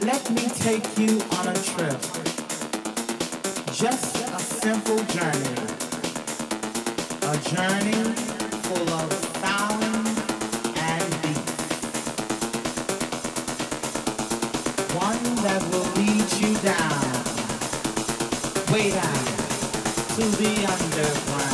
Let me take you on a trip. Just a simple journey. A journey full of sound and beats. One that will lead you down, way down to the underground.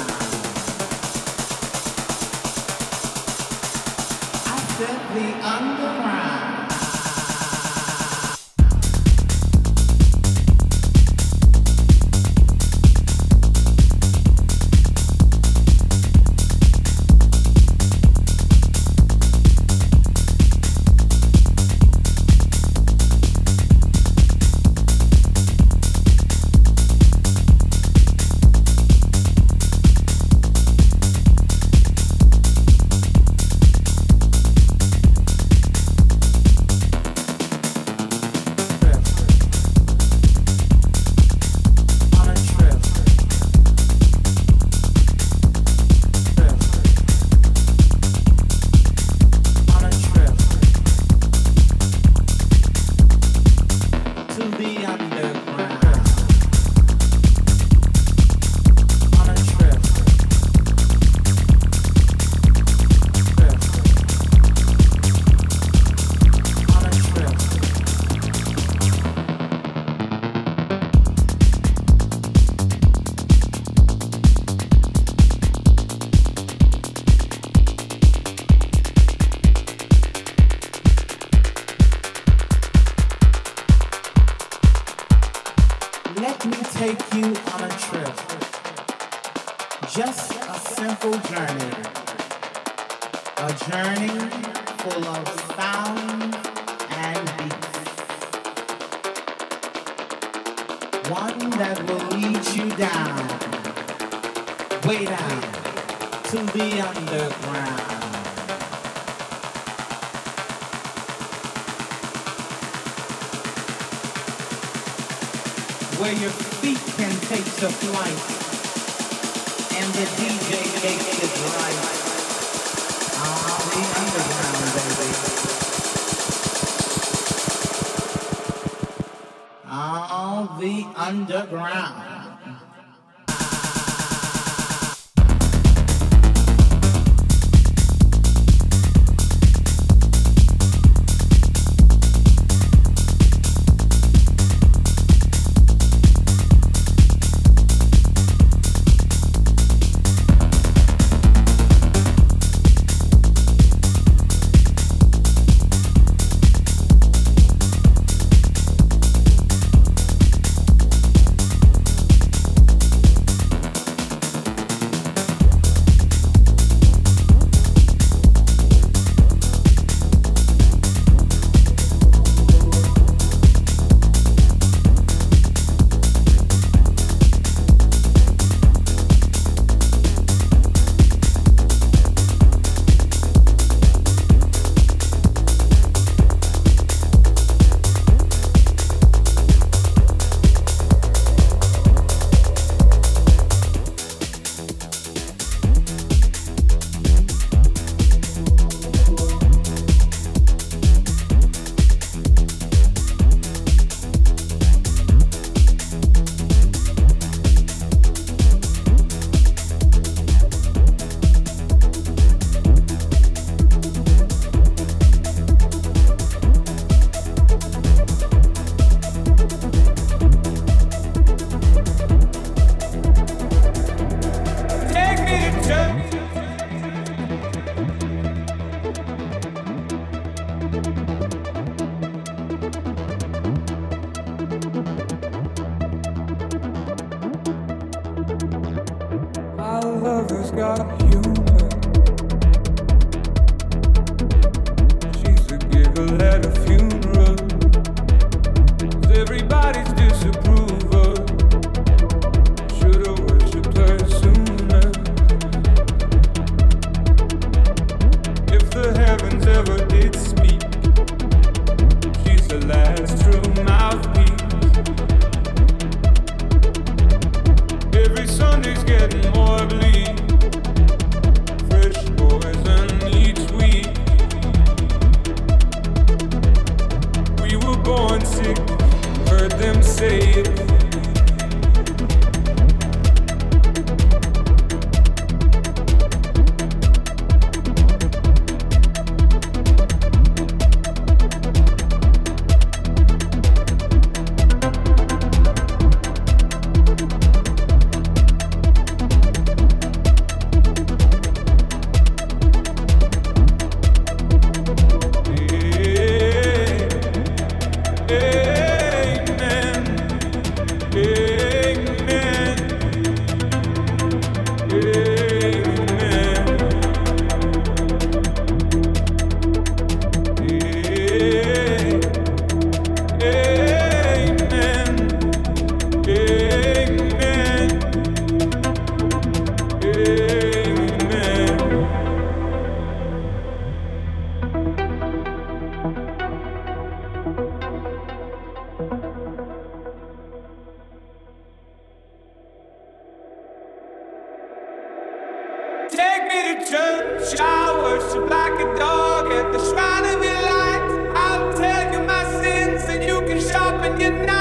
midnight.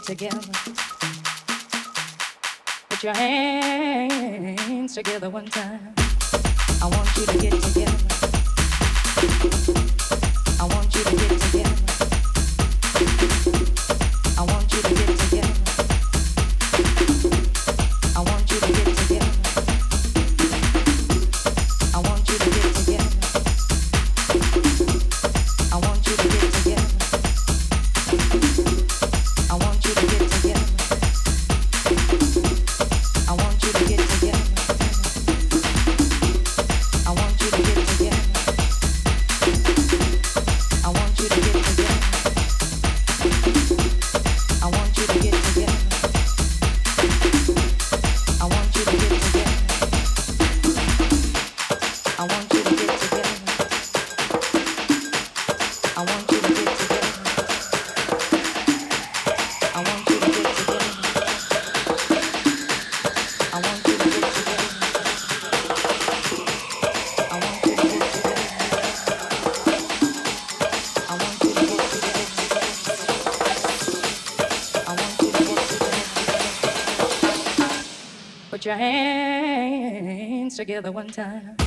Together. Together one time.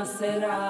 nascerá.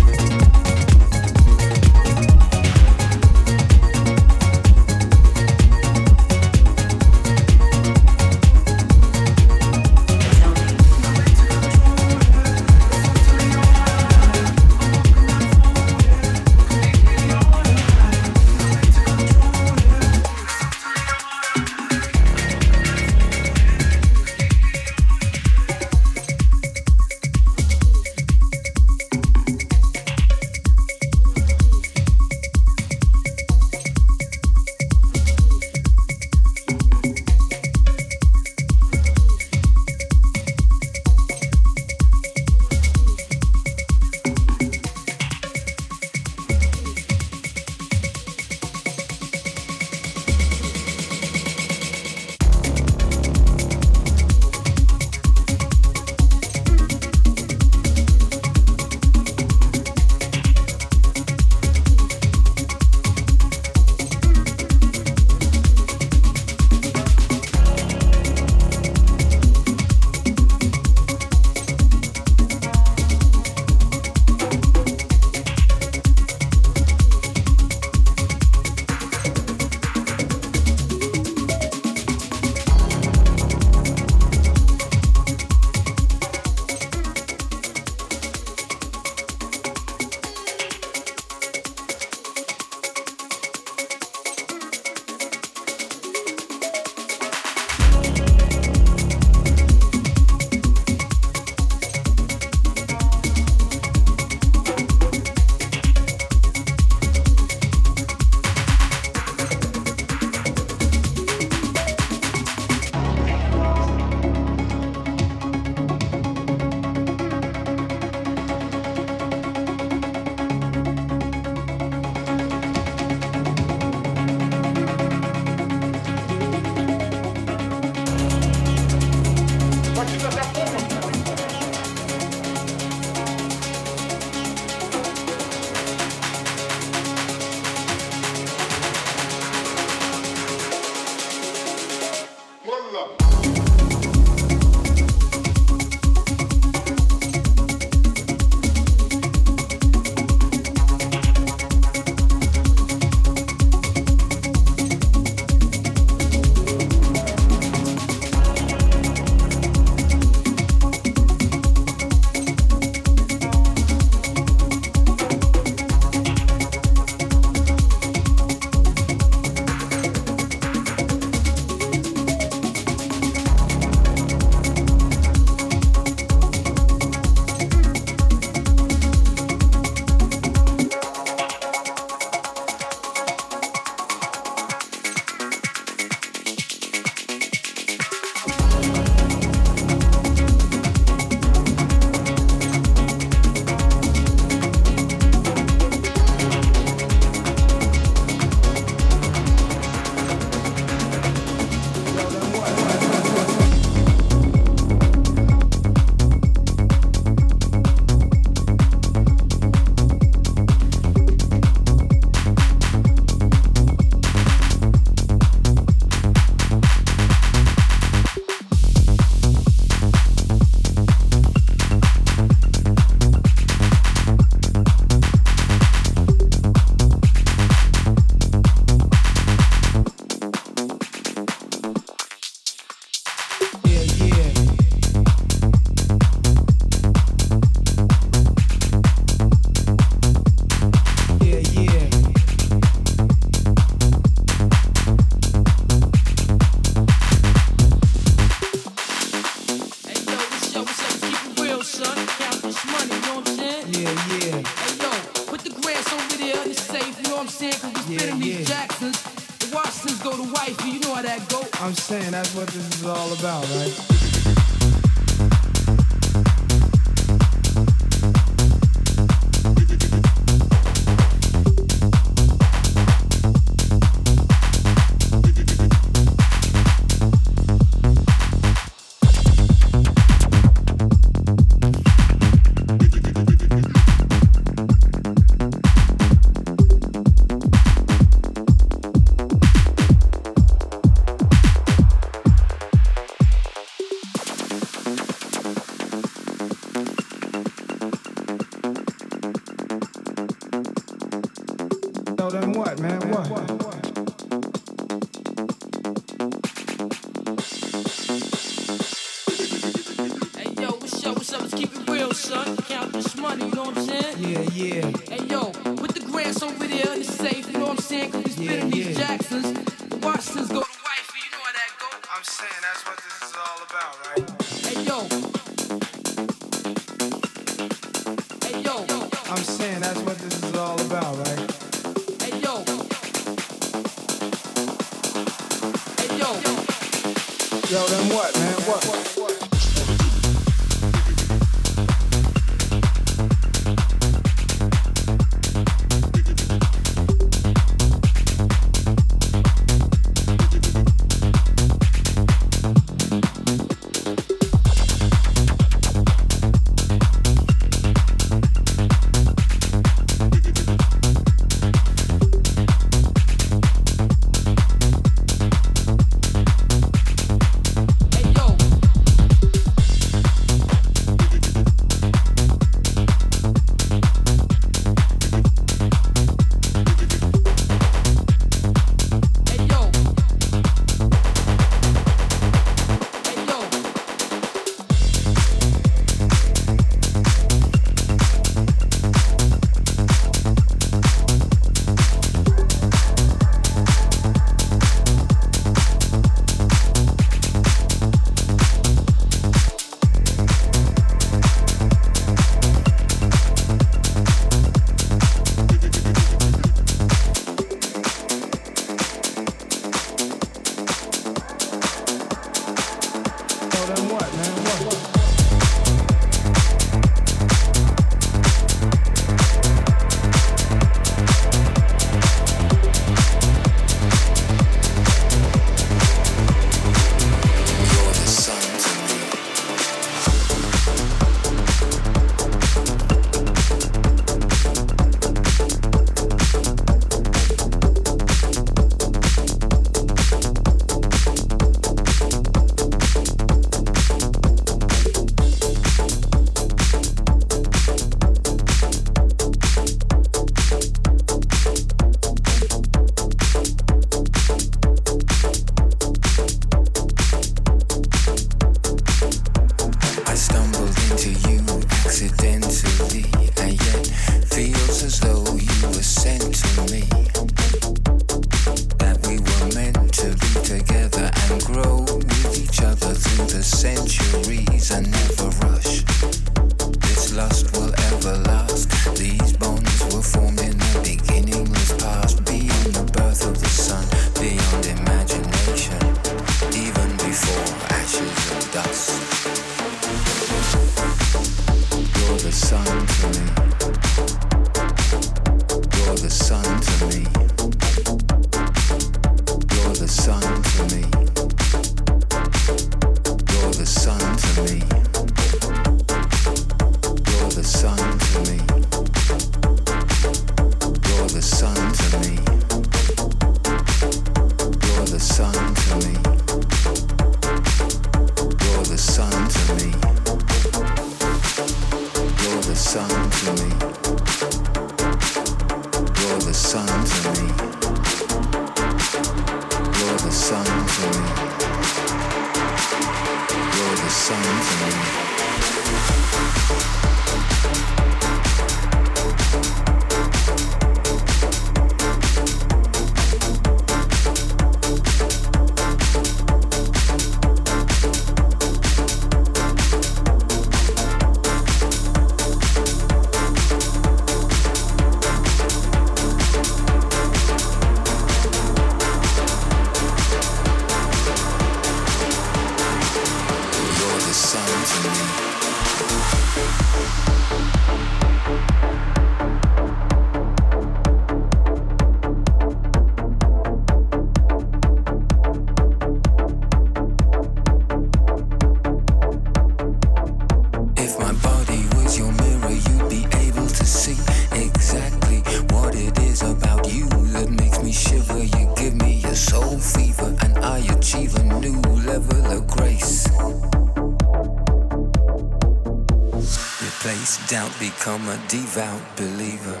Doubt become a devout believer.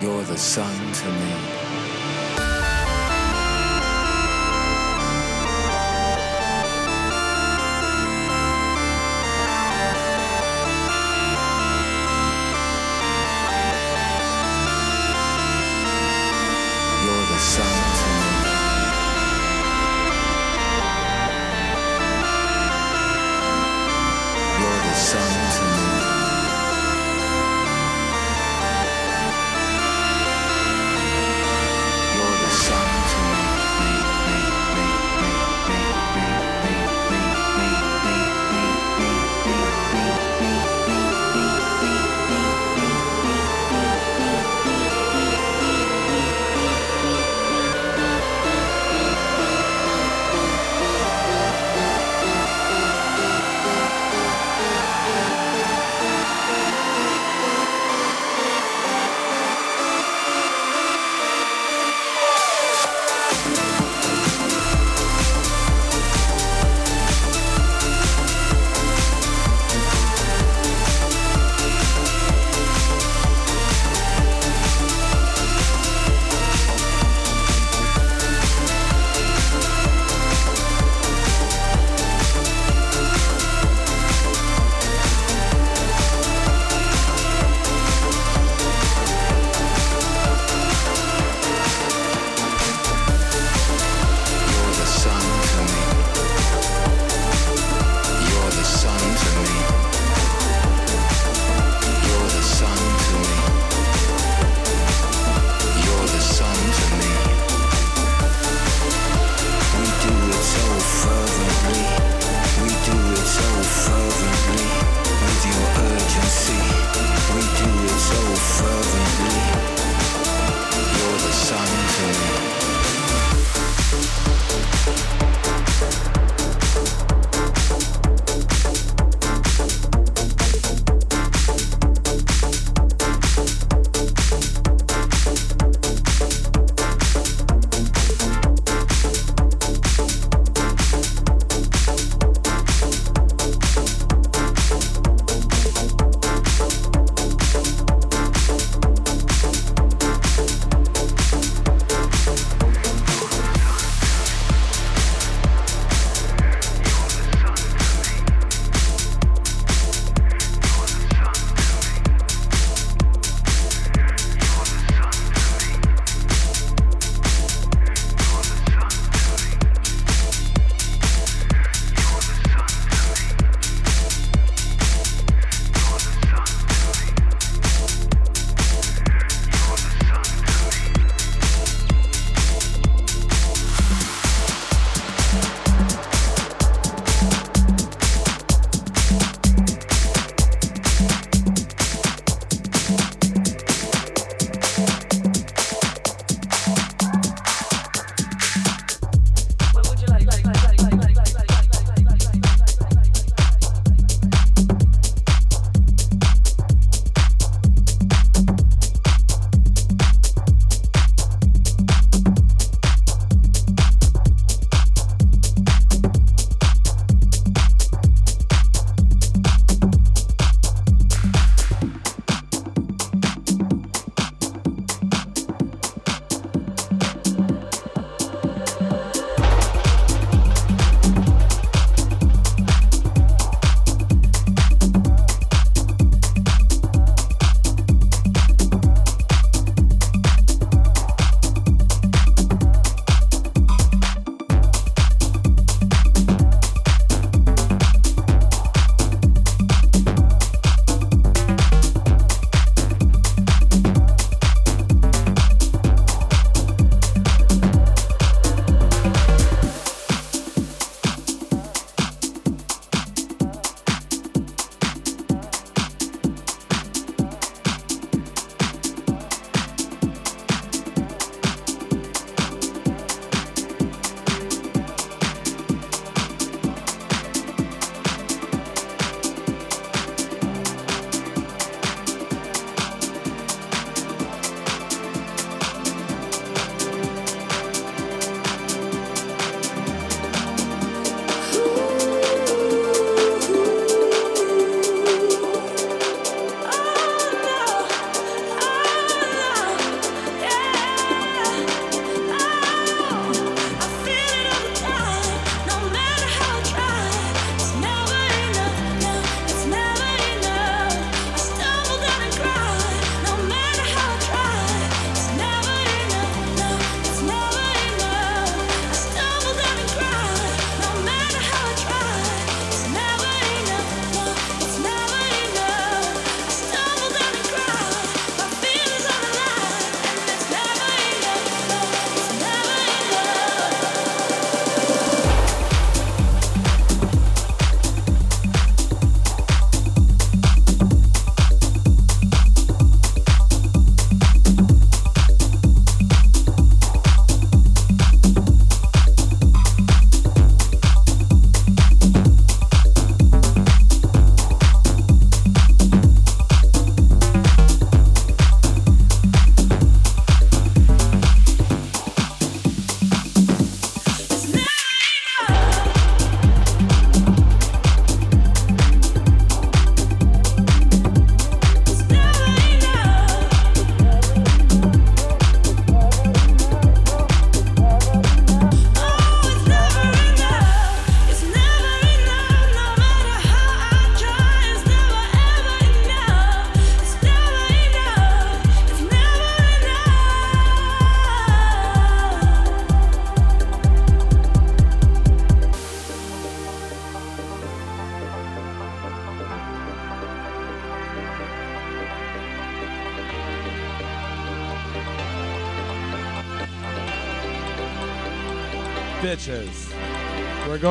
You're the sun to me.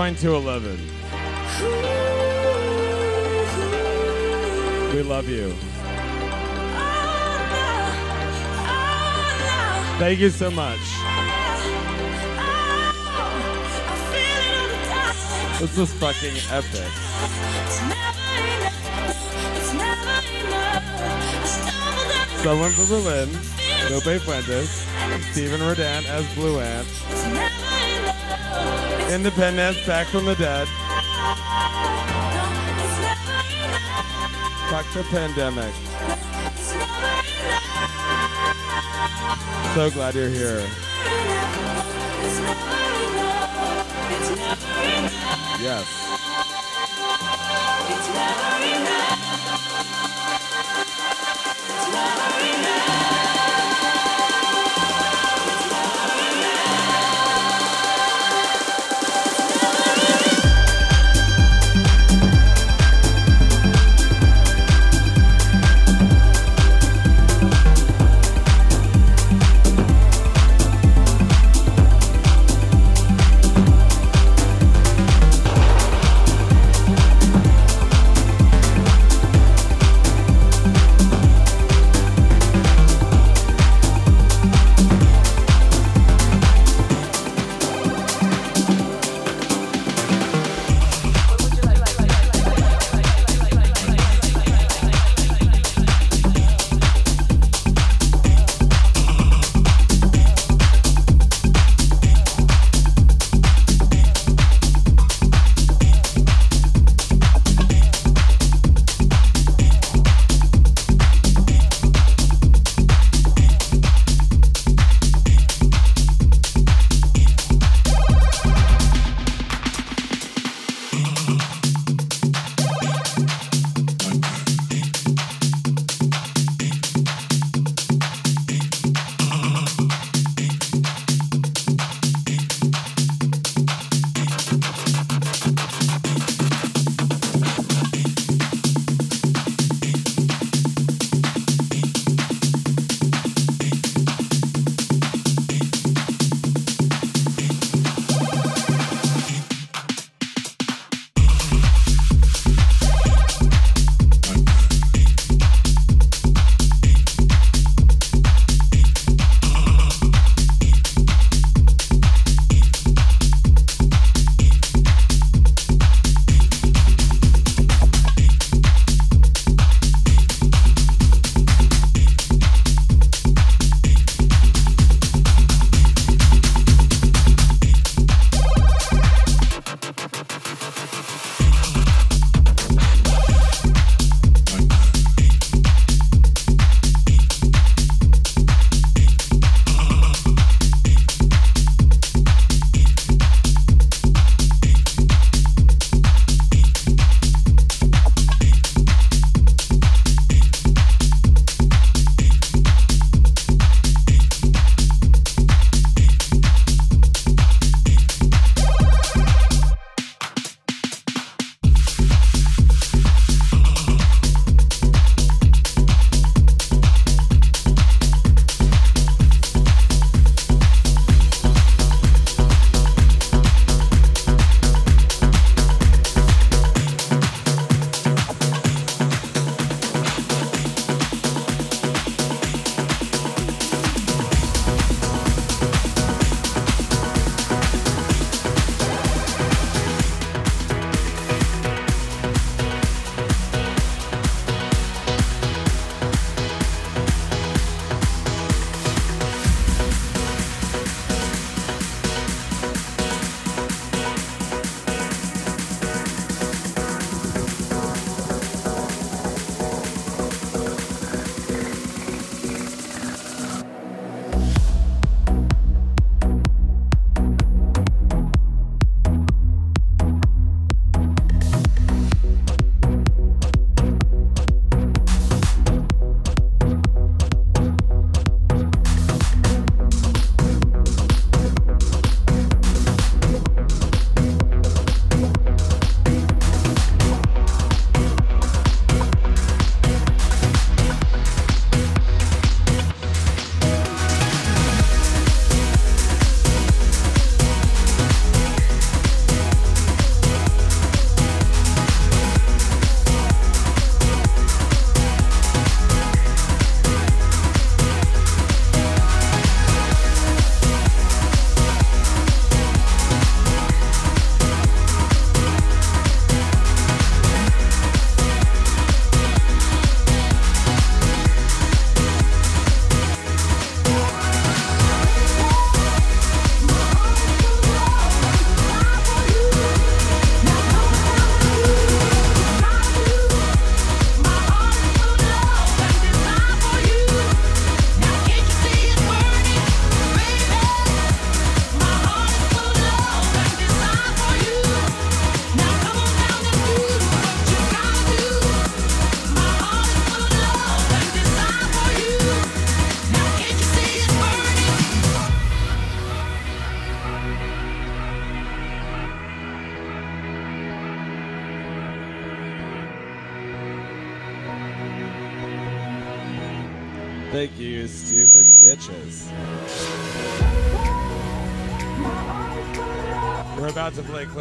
9 to 11. We love you. Thank you so much. This is fucking epic. Someone from Berlin, Lupe Fuentes, Stephen Rodan as BlueAnt. Independence, Back from the Dead. Fuck the pandemic. So glad you're here. Yes. It's never enough.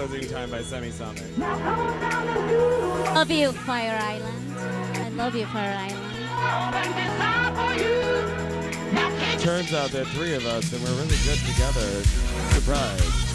Closing Time by Semisonic. Love you, Fire Island. I love you, Fire Island. Turns out there are three of us and we're really good together. Surprise.